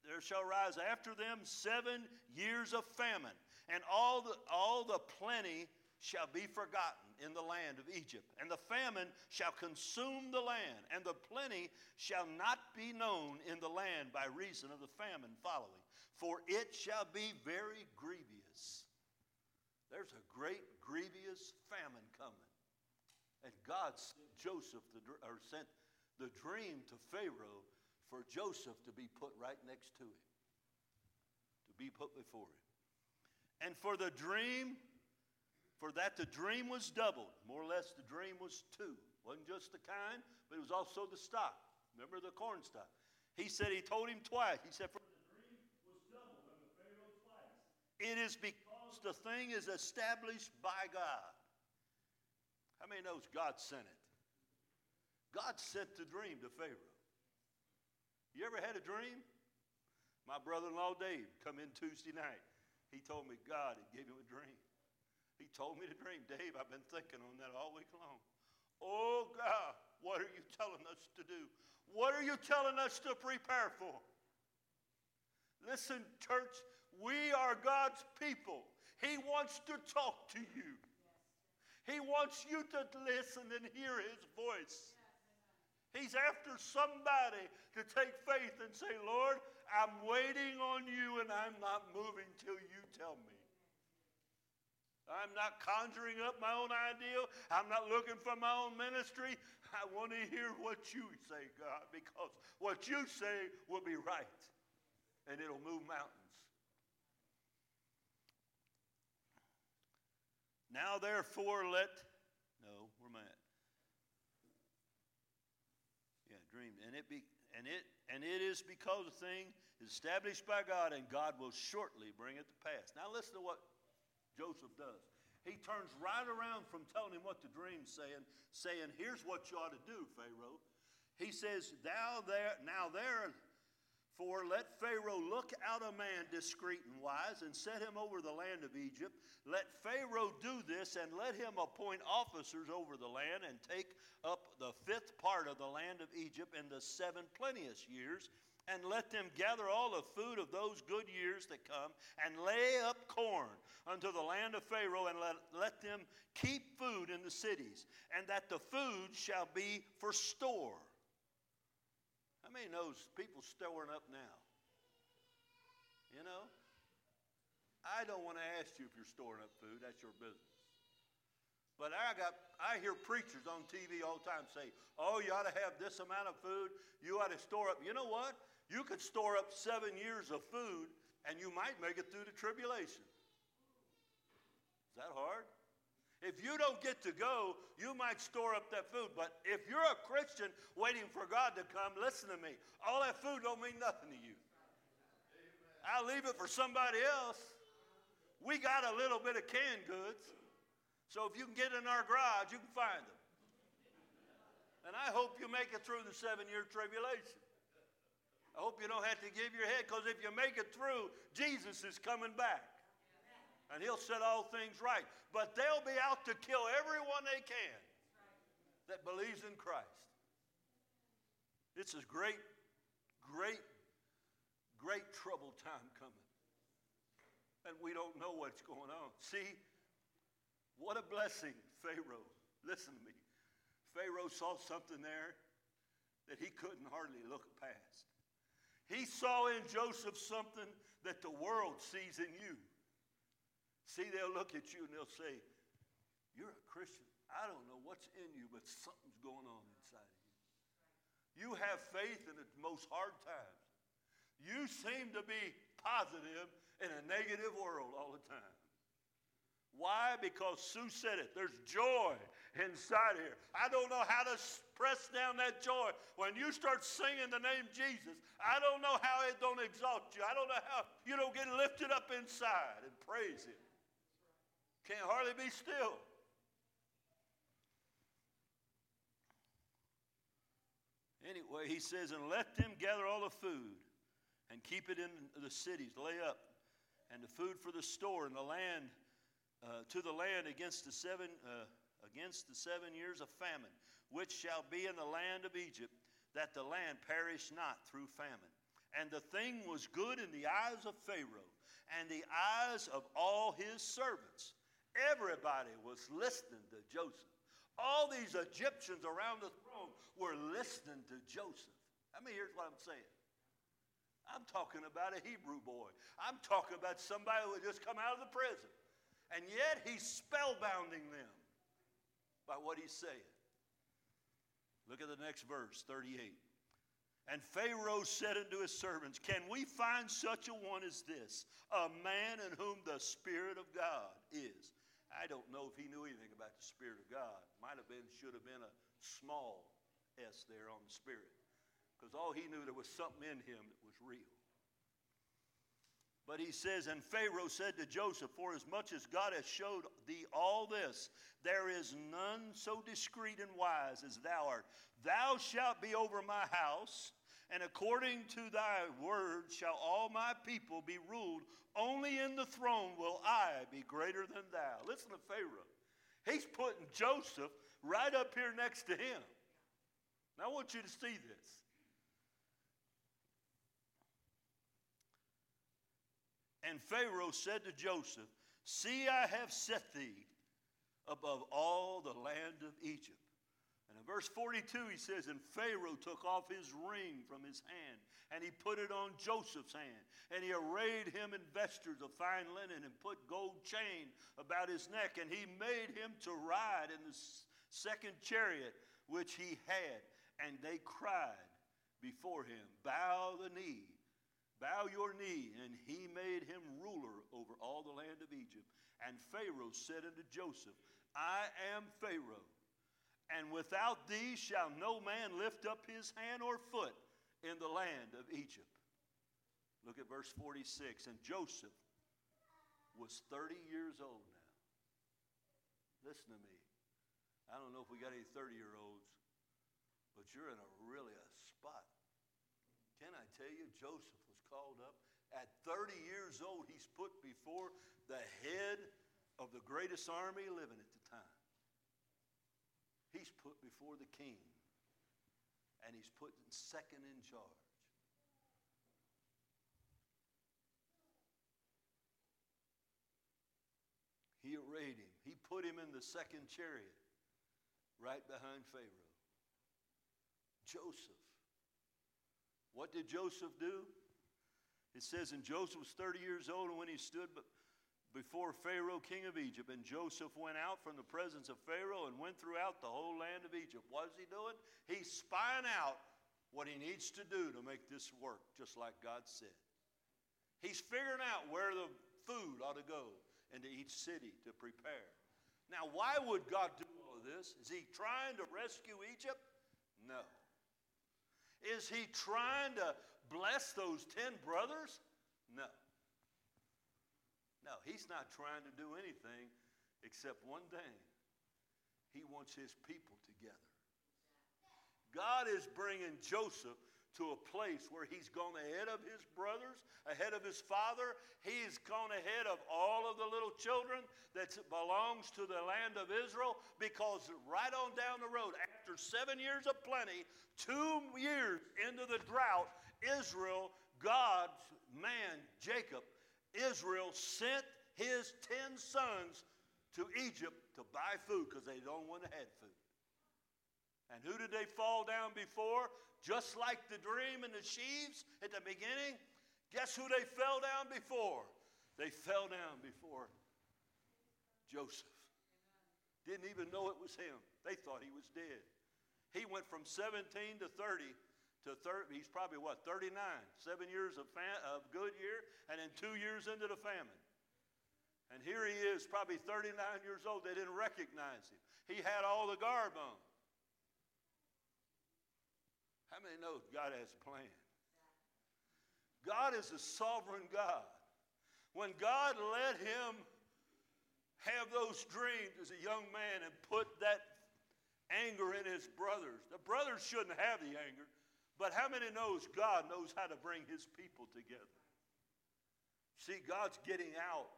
there shall rise after them seven years of famine, and all the all the plenty shall be forgotten in the land of Egypt, and the famine shall consume the land, and the plenty shall not be known in the land by reason of the famine following, for it shall be very grievous. There's a great grievous famine coming. And God sent Joseph the, or sent the dream to Pharaoh for Joseph to be put right next to him, to be put before him. And for the dream, for that the dream was doubled. More or less, the dream was two. Wasn't just the kind, but it was also the stock. Remember the corn stock? He said he told him twice. He said, For the dream was doubled unto Pharaoh twice. It is because the thing is established by God. How many knows God sent it? God sent the dream to Pharaoh. You ever had a dream? My brother-in-law Dave come in Tuesday night. He told me God had gave him a dream. He told me to dream. Dave, I've been thinking on that all week long. Oh God, what are you telling us to do? What are you telling us to prepare for? Listen, church, we are God's people. He wants to talk to you. He wants you to listen and hear his voice. He's after somebody to take faith and say, Lord, I'm waiting on you and I'm not moving till you tell me. I'm not conjuring up my own ideal. I'm not looking for my own ministry. I want to hear what you say, God, because what you say will be right and it'll move mountains. Now, therefore, let. No, where am I at? Yeah, dream. And it, be, and, it, and it is because the thing is established by God, and God will shortly bring it to pass. Now, listen to what Joseph does. he turns right around from telling him what the dream's saying, saying, Here's what you ought to do, Pharaoh. He says, Thou there, now therefore let Pharaoh look out a man discreet and wise and set him over the land of Egypt. Let Pharaoh do this and let him appoint officers over the land and take up the fifth part of the land of Egypt in the seven plenteous years and let them gather all the food of those good years that come, and lay up corn unto the land of Pharaoh, and let, let them keep food in the cities, and that the food shall be for store. How many knows people storing up now? You know? I don't want to ask you if you're storing up food, that's your business. But I got I hear preachers on TV all the time say, "Oh, you ought to have this amount of food. You ought to store up." You know what? You could store up seven years of food and you might make it through the tribulation. Is that hard? If you don't get to go, you might store up that food. But if you're a Christian waiting for God to come, listen to me. All that food don't mean nothing to you. I'll leave it for somebody else. We got a little bit of canned goods. So if you can get in our garage, you can find them. And I hope you make it through the seven year tribulation. I hope you don't have to give your head because if you make it through, Jesus is coming back. And he'll set all things right. But they'll be out to kill everyone they can that believes in Christ. It's a great, great, great trouble time coming. And we don't know what's going on. See, what a blessing, Pharaoh. Listen to me. Pharaoh saw something there that he couldn't hardly look past. He saw in Joseph something that the world sees in you. See, they'll look at you and they'll say, You're a Christian. I don't know what's in you, but something's going on inside of you. You have faith in the most hard times. You seem to be positive in a negative world all the time. Why? Because Sue said it. There's joy inside here. I don't know how to press down that joy. When you start singing the name Jesus, I don't know how it don't exalt you. I don't know how you don't get lifted up inside and praise Him. Can't hardly be still. Anyway, he says, and let them gather all the food and keep it in the cities, lay up, and the food for the store and the land uh, to the land against the seven uh, against the seven years of famine, which shall be in the land of Egypt, that the land perish not through famine. And the thing was good in the eyes of Pharaoh and the eyes of all his servants. Everybody was listening to Joseph. All these Egyptians around the throne were listening to Joseph. I mean, here's what I'm saying. I'm talking about a Hebrew boy. I'm talking about somebody who had just come out of the prison. And yet he's spellbounding them by what he's saying. Look at the next verse, 38. And Pharaoh said unto his servants, Can we find such a one as this, a man in whom the Spirit of God is? I don't know if he knew anything about the Spirit of God. Might have been, should have been a small s there on the Spirit. Because all he knew, there was something in him that was real. But he says, And Pharaoh said to Joseph, For as much as God has showed thee all this, there is none so discreet and wise as thou art. Thou shalt be over my house, and according to thy word shall all my people be ruled. Only in the throne will I be greater than thou. Listen to Pharaoh. He's putting Joseph right up here next to him. Now I want you to see this. And Pharaoh said to Joseph, See, I have set thee above all the land of Egypt. And in verse 42, he says, And Pharaoh took off his ring from his hand, and he put it on Joseph's hand. And he arrayed him in vestures of fine linen, and put gold chain about his neck. And he made him to ride in the second chariot which he had. And they cried before him, Bow the knee Bow your knee. And he made him ruler over all the land of Egypt. And Pharaoh said unto Joseph, I am Pharaoh, and without thee shall no man lift up his hand or foot in the land of Egypt. Look at verse 46. And Joseph was 30 years old now. listen to me. I don't know if we got any 30 year olds, but you're in a really a spot. Can I tell you, Joseph called up at 30 years old. He's put before the head of the greatest army living at the time. He's put before the king, and he's put second in charge. He arrayed him. He put him in the second chariot right behind Pharaoh. Joseph. What did Joseph do? It says, and Joseph was 30 years old, when he stood before Pharaoh, king of Egypt, and Joseph went out from the presence of Pharaoh and went throughout the whole land of Egypt. What is he doing? He's spying out what he needs to do to make this work, just like God said. He's figuring out where the food ought to go into each city to prepare. Now, why would God do all of this? Is he trying to rescue Egypt? No. Is he trying to bless those 10 brothers? No. No, he's not trying to do anything except one thing. He wants his people together. God is bringing Joseph to a place where he's gone ahead of his brothers, ahead of his father. He's gone ahead of all of the little children that belongs to the land of Israel because right on down the road, after seven years of plenty, two years into the drought, Israel, God's man, Jacob, Israel sent his ten sons to Egypt to buy food because they don't want to have food. And who did they fall down before? Just like the dream and the sheaves at the beginning, guess who they fell down before? They fell down before Joseph. Didn't even know it was him. They thought he was dead. He went from 17 to 30 to 30. He's probably what, 39? Seven years of, fam- of good year, and then two years into the famine. And here he is, probably 39 years old. They didn't recognize him. He had all the garb on. How many know God has a plan? God is a sovereign God. When God let him have those dreams as a young man and put that anger in his brothers, the brothers shouldn't have the anger, but how many knows God knows how to bring his people together? See, God's getting out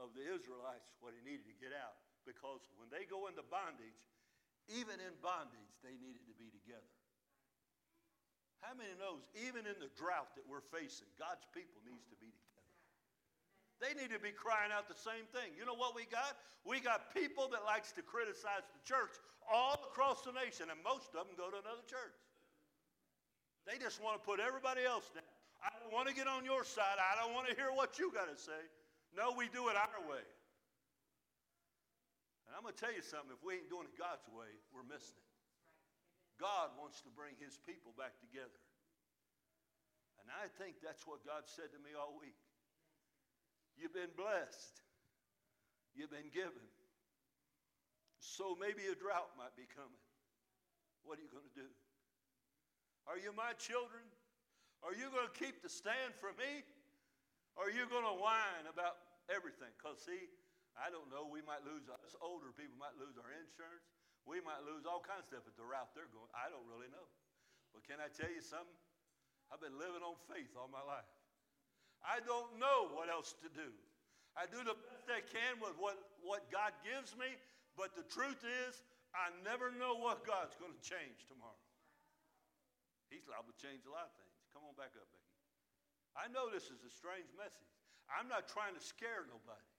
of the Israelites what he needed to get out because when they go into bondage, even in bondage, they needed to be together. How many knows even in the drought that we're facing, God's people needs to be together. They need to be crying out the same thing. You know what we got? We got people that likes to criticize the church all across the nation, and most of them go to another church. They just want to put everybody else down. I don't want to get on your side. I don't want to hear what you got to say. No, we do it our way. And I'm going to tell you something if we ain't doing it God's way, we're missing it. God wants to bring his people back together. And I think that's what God said to me all week. You've been blessed, you've been given. So maybe a drought might be coming. What are you going to do? Are you my children? Are you going to keep the stand for me? Or are you going to whine about everything? Because, see, I don't know, we might lose, us older people might lose our insurance. We might lose all kinds of stuff at the route they're going. I don't really know. But can I tell you something? I've been living on faith all my life. I don't know what else to do. I do the best I can with what, what God gives me, but the truth is, I never know what God's going to change tomorrow. He's liable to change a lot of things. Come on back up, Becky. I know this is a strange message. I'm not trying to scare nobody,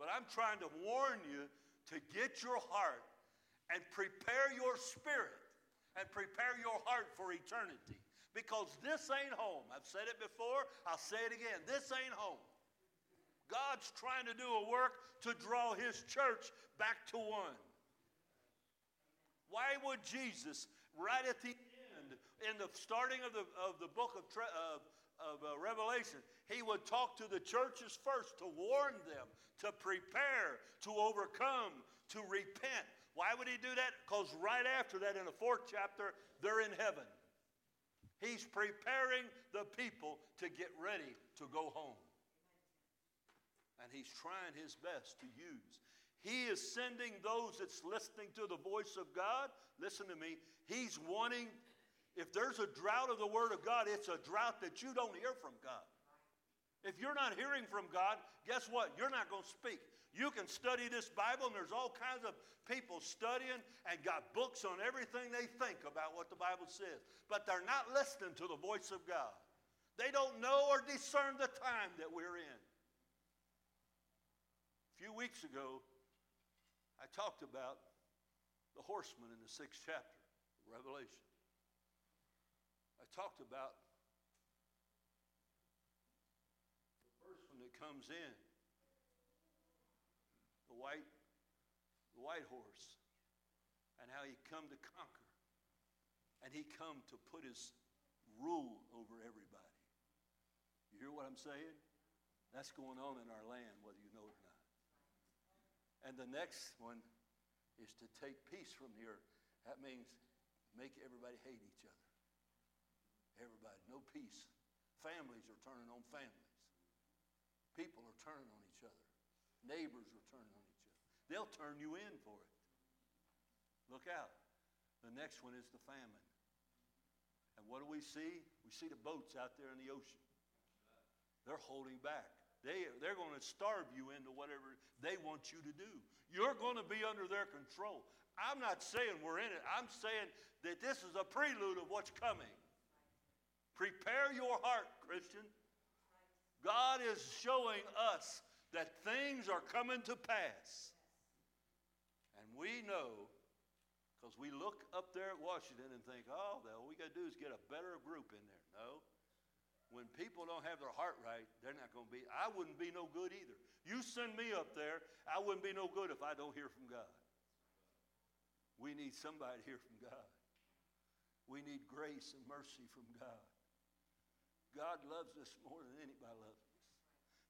but I'm trying to warn you to get your heart and prepare your spirit and prepare your heart for eternity. Because this ain't home. I've said it before, I'll say it again. This ain't home. God's trying to do a work to draw his church back to one. Why would Jesus, right at the in the starting of the, of the book of, of, of uh, Revelation, he would talk to the churches first to warn them, to prepare, to overcome, to repent. Why would he do that? Because right after that, in the fourth chapter, they're in heaven. He's preparing the people to get ready to go home. And he's trying his best to use He is sending those that's listening to the voice of God. Listen to me. He's wanting, if there's a drought of the Word of God, it's a drought that you don't hear from God. If you're not hearing from God, guess what? You're not going to speak. You can study this Bible, and there's all kinds of people studying and got books on everything they think about what the Bible says, but they're not listening to the voice of God. They don't know or discern the time that we're in. A few weeks ago, I talked about the horseman in the sixth chapter of Revelation. I talked about the first one that comes in, the white, the white horse, and how he come to conquer, and he come to put his rule over everybody. You hear what I'm saying? That's going on in our land, whether you know it or not. And the next one is to take peace from the earth. That means make everybody hate each other. Everybody, no peace. Families are turning on families. People are turning on each other. Neighbors are turning on each other. They'll turn you in for it. Look out. The next one is the famine. And what do we see? We see the boats out there in the ocean. They're holding back. They, they're going to starve you into whatever they want you to do. You're going to be under their control. I'm not saying we're in it. I'm saying that this is a prelude of what's coming. Prepare your heart, Christian. God is showing us that things are coming to pass. And we know, because we look up there at Washington and think, oh, all we got to do is get a better group in there. No. When people don't have their heart right, they're not going to be, I wouldn't be no good either. You send me up there, I wouldn't be no good if I don't hear from God. We need somebody to hear from God. We need grace and mercy from God. God loves us more than anybody loves us.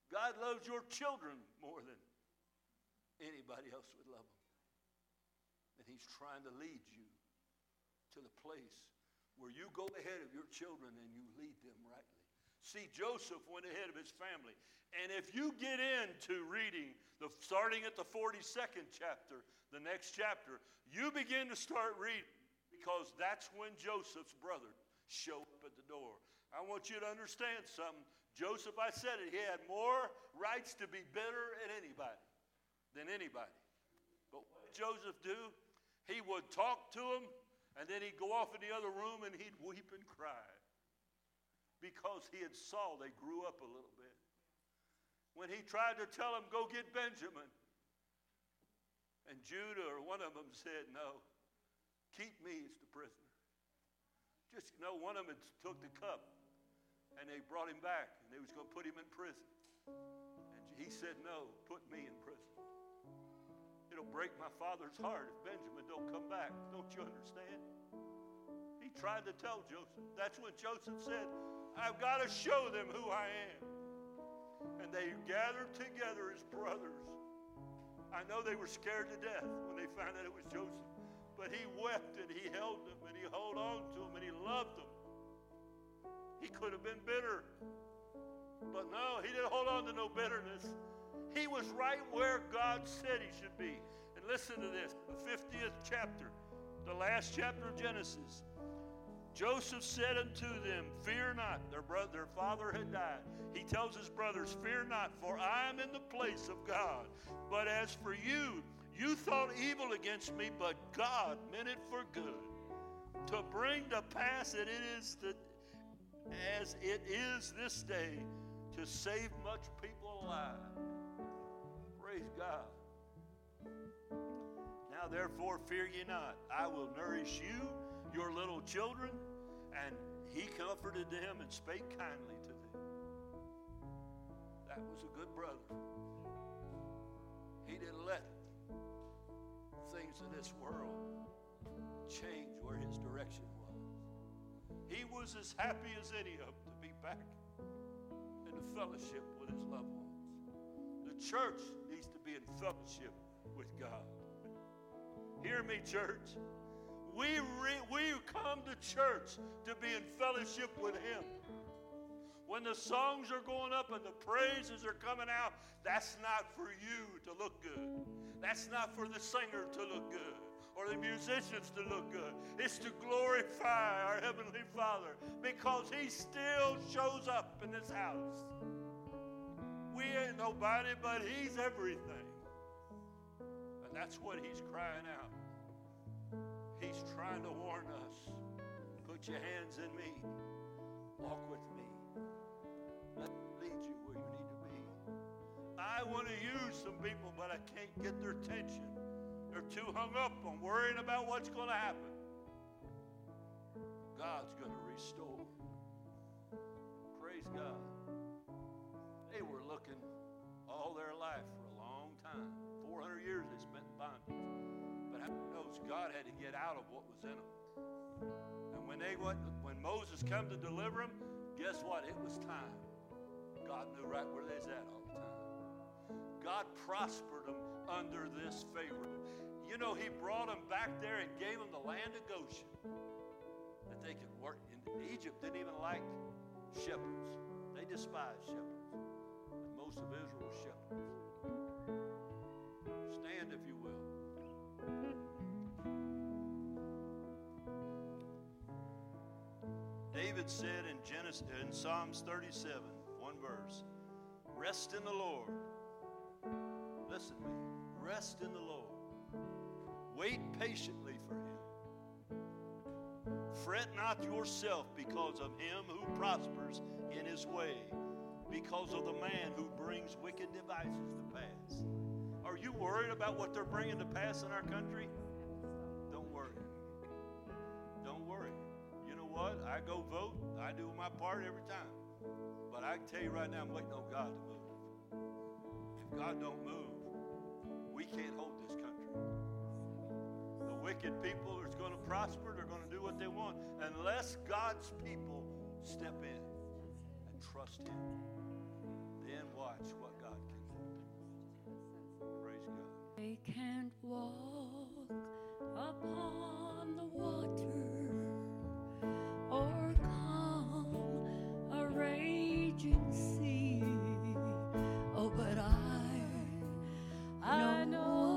God loves your children more than anybody else would love them. And He's trying to lead you to the place where you go ahead of your children and you lead them rightly. See, Joseph went ahead of his family. And if you get into reading, the, starting at the 42nd chapter, the next chapter, you begin to start reading because that's when Joseph's brother showed up at the door. I want you to understand something. Joseph, I said it, he had more rights to be bitter at anybody than anybody. But what Joseph do? He would talk to him, and then he'd go off in the other room and he'd weep and cry because he had saw they grew up a little bit. When he tried to tell him, go get Benjamin, and Judah or one of them said, no, keep me as the prisoner. Just, you know, one of them took the cup and they brought him back and they was going to put him in prison. And he said, no, put me in prison. It'll break my father's heart if Benjamin don't come back. Don't you understand? He tried to tell Joseph. That's when Joseph said, I've got to show them who I am. And they gathered together as brothers. I know they were scared to death when they found out it was Joseph. But he wept and he held them and he held on to them and he loved them. He could have been bitter. But no, he didn't hold on to no bitterness. He was right where God said he should be. And listen to this the 50th chapter, the last chapter of Genesis. Joseph said unto them, Fear not. Their, brother, their father had died. He tells his brothers, Fear not, for I am in the place of God. But as for you, you thought evil against me, but God meant it for good, to bring to pass that it is the, as it is this day, to save much people alive. Praise God. Now therefore fear ye not. I will nourish you, your little children, and he comforted them and spake kindly to them. That was a good brother. He didn't let things of this world change where his direction. He was as happy as any of them to be back in the fellowship with his loved ones. The church needs to be in fellowship with God. Hear me, church. We, re, we come to church to be in fellowship with Him. When the songs are going up and the praises are coming out, that's not for you to look good. That's not for the singer to look good or the musicians to look good. It's to glorify our Heavenly Father because He still shows up in this house. We ain't nobody, but He's everything. And that's what He's crying out. He's trying to warn us. Put your hands in me. Walk with me. Let me lead you where you need to be. I want to use some people, but I can't get their attention. They're too hung up on worrying about what's going to happen. God's going to restore. Praise God. They were looking all their life for a long time. 400 years they spent in bondage. But many knows God had to get out of what was in them? And when they went, when Moses come to deliver them, guess what? It was time. God knew right where they was at all the time. God prospered them under this Pharaoh. You know, he brought them back there and gave them the land of Goshen that they could work. In Egypt didn't even like shepherds. They despised shepherds. And most of Israel were shepherds. Stand if you will. David said in Genesis in Psalms 37, one verse, rest in the Lord. Listen to me. Rest in the Lord. Wait patiently for him. Fret not yourself because of him who prospers in his way, because of the man who brings wicked devices to pass. Are you worried about what they're bringing to pass in our country? Don't worry. Don't worry. You know what? I go vote. I do my part every time. But I can tell you right now, I'm waiting on God to move. If God don't move, we can't hold this country. Wicked people are going to prosper. They're going to do what they want. Unless God's people step in and trust Him, then watch what God can do. Praise God. They can't walk upon the water or calm a raging sea. Oh, but I, I know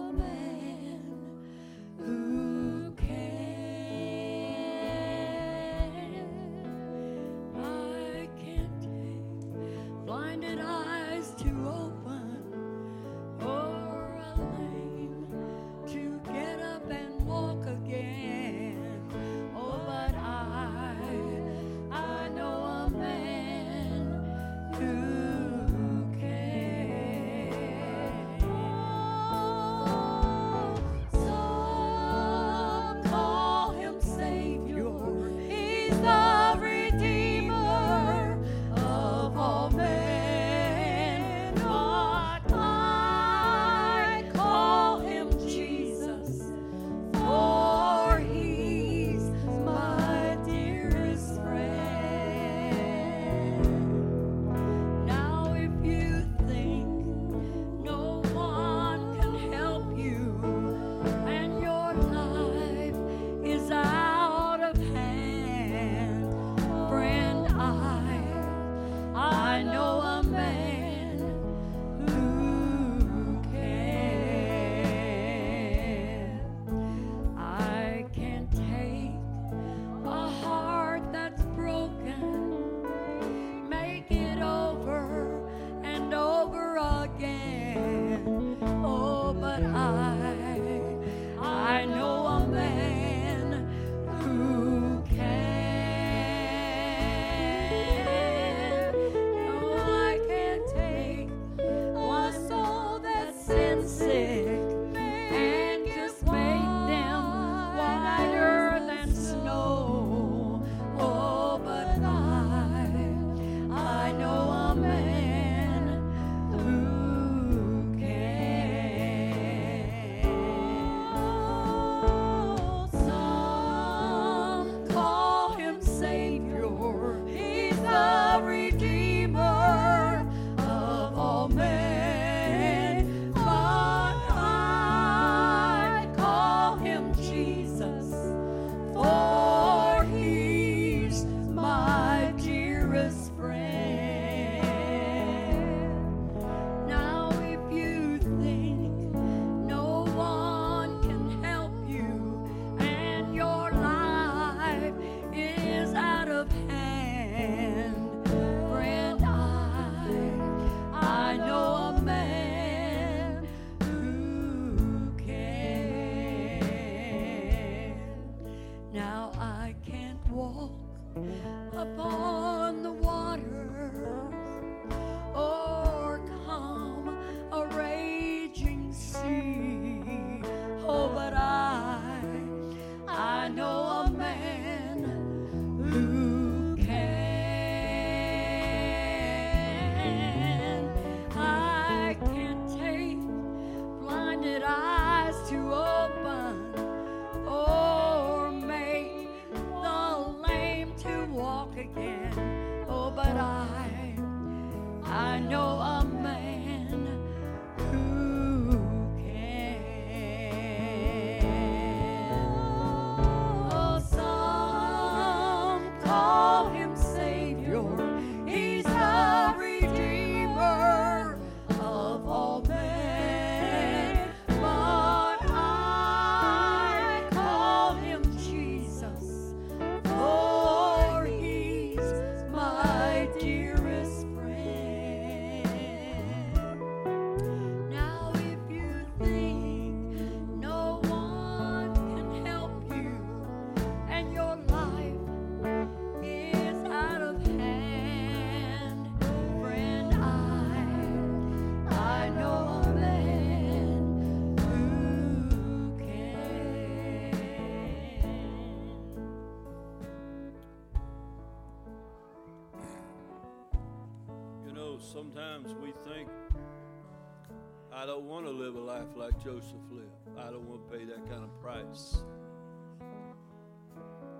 Joseph lived. I don't want to pay that kind of price.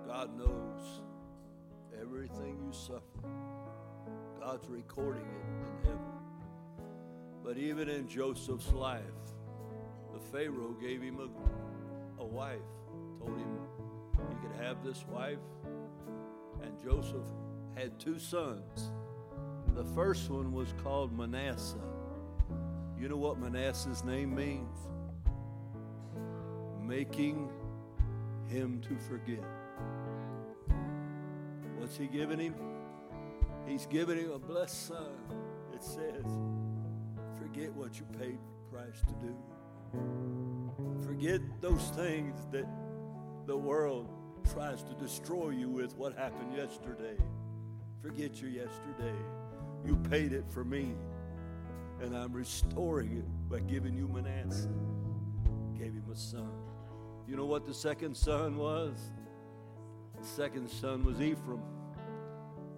God knows everything you suffer. God's recording it in heaven. But even in Joseph's life, the Pharaoh gave him a, a wife, told him he could have this wife. And Joseph had two sons. The first one was called Manasseh. You know what Manasseh's name means? Making him to forget. What's he giving him? He's giving him a blessed son. It says, forget what you paid price to do. Forget those things that the world tries to destroy you with what happened yesterday. Forget your yesterday. You paid it for me, and I'm restoring it by giving you Manasseh. Gave him a son. You know what the second son was? The second son was Ephraim.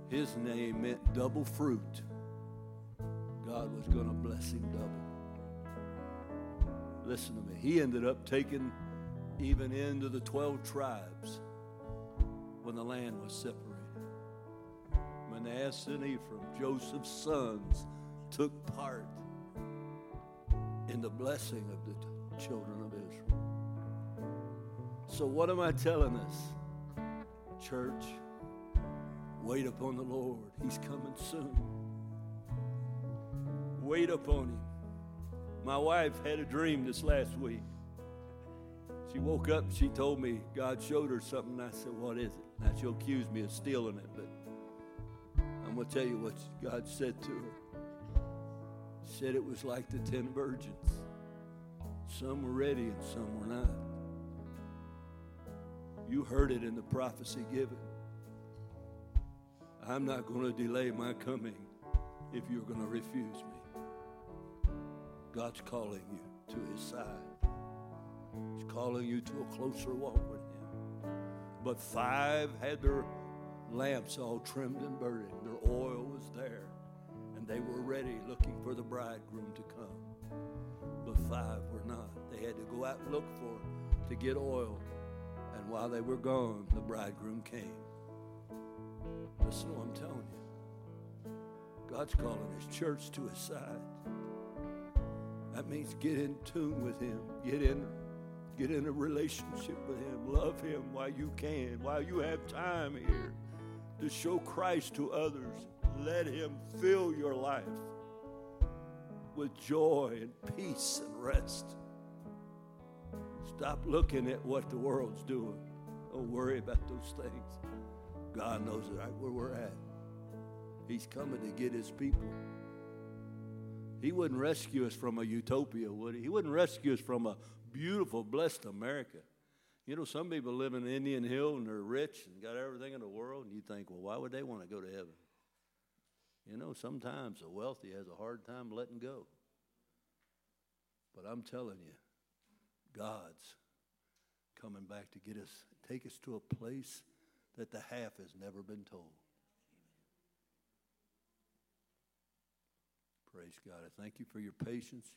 His name meant double fruit. God was going to bless him double. Listen to me. He ended up taking even into the 12 tribes when the land was separated. Manasseh and Ephraim, Joseph's sons, took part in the blessing of the children of Israel. So, what am I telling us? Church, wait upon the Lord. He's coming soon. Wait upon Him. My wife had a dream this last week. She woke up, she told me God showed her something. I said, What is it? Now she'll accuse me of stealing it, but I'm going to tell you what God said to her. He said it was like the ten virgins. Some were ready and some were not. You heard it in the prophecy given. I'm not going to delay my coming if you're going to refuse me. God's calling you to his side. He's calling you to a closer walk with him. But five had their lamps all trimmed and burning. Their oil was there. And they were ready looking for the bridegroom to come. But five were not. They had to go out and look for to get oil. And while they were gone, the bridegroom came. Listen to what I'm telling you. God's calling his church to his side. That means get in tune with him. Get in get in a relationship with him. Love him while you can, while you have time here to show Christ to others. Let him fill your life with joy and peace and rest. Stop looking at what the world's doing. Don't worry about those things. God knows right where we're at. He's coming to get his people. He wouldn't rescue us from a utopia, would he? He wouldn't rescue us from a beautiful, blessed America. You know, some people live in Indian Hill and they're rich and got everything in the world, and you think, well, why would they want to go to heaven? You know, sometimes the wealthy has a hard time letting go. But I'm telling you, God's coming back to get us, take us to a place that the half has never been told. Praise God. I thank you for your patience.